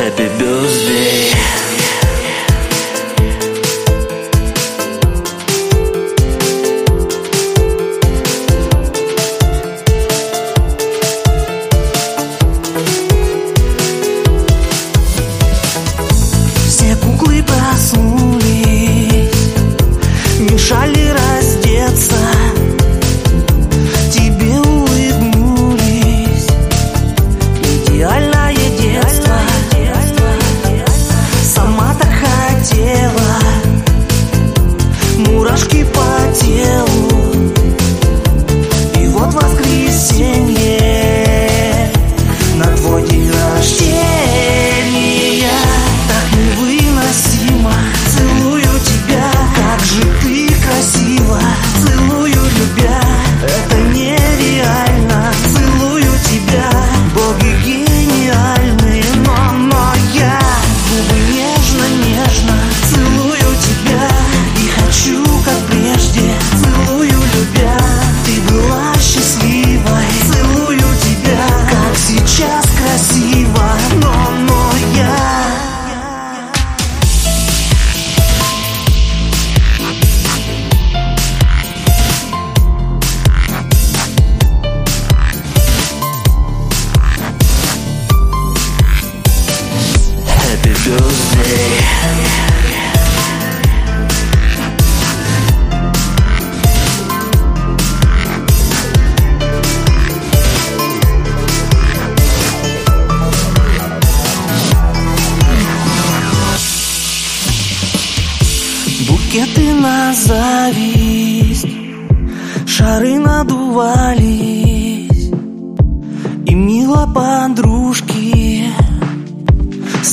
Happy birthday. Букеты на зависть Шары надувались И мила подружка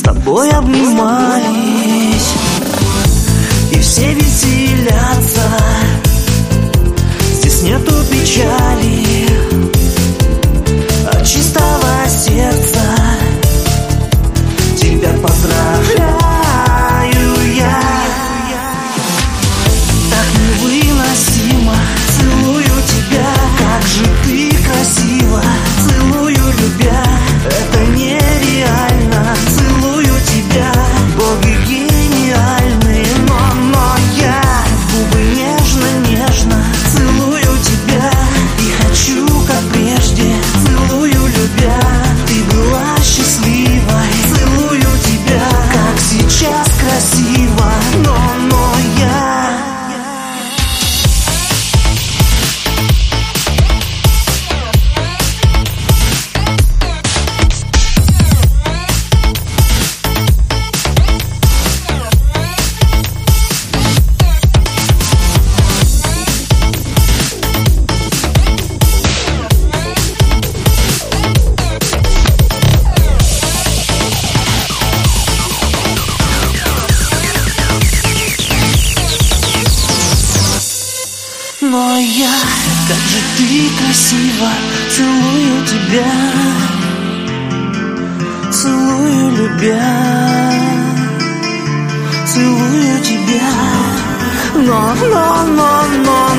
тобой обнимались. И все веселятся. Но я, как же ты красиво, целую тебя. Целую, любя. Целую тебя. Но, но, но, но,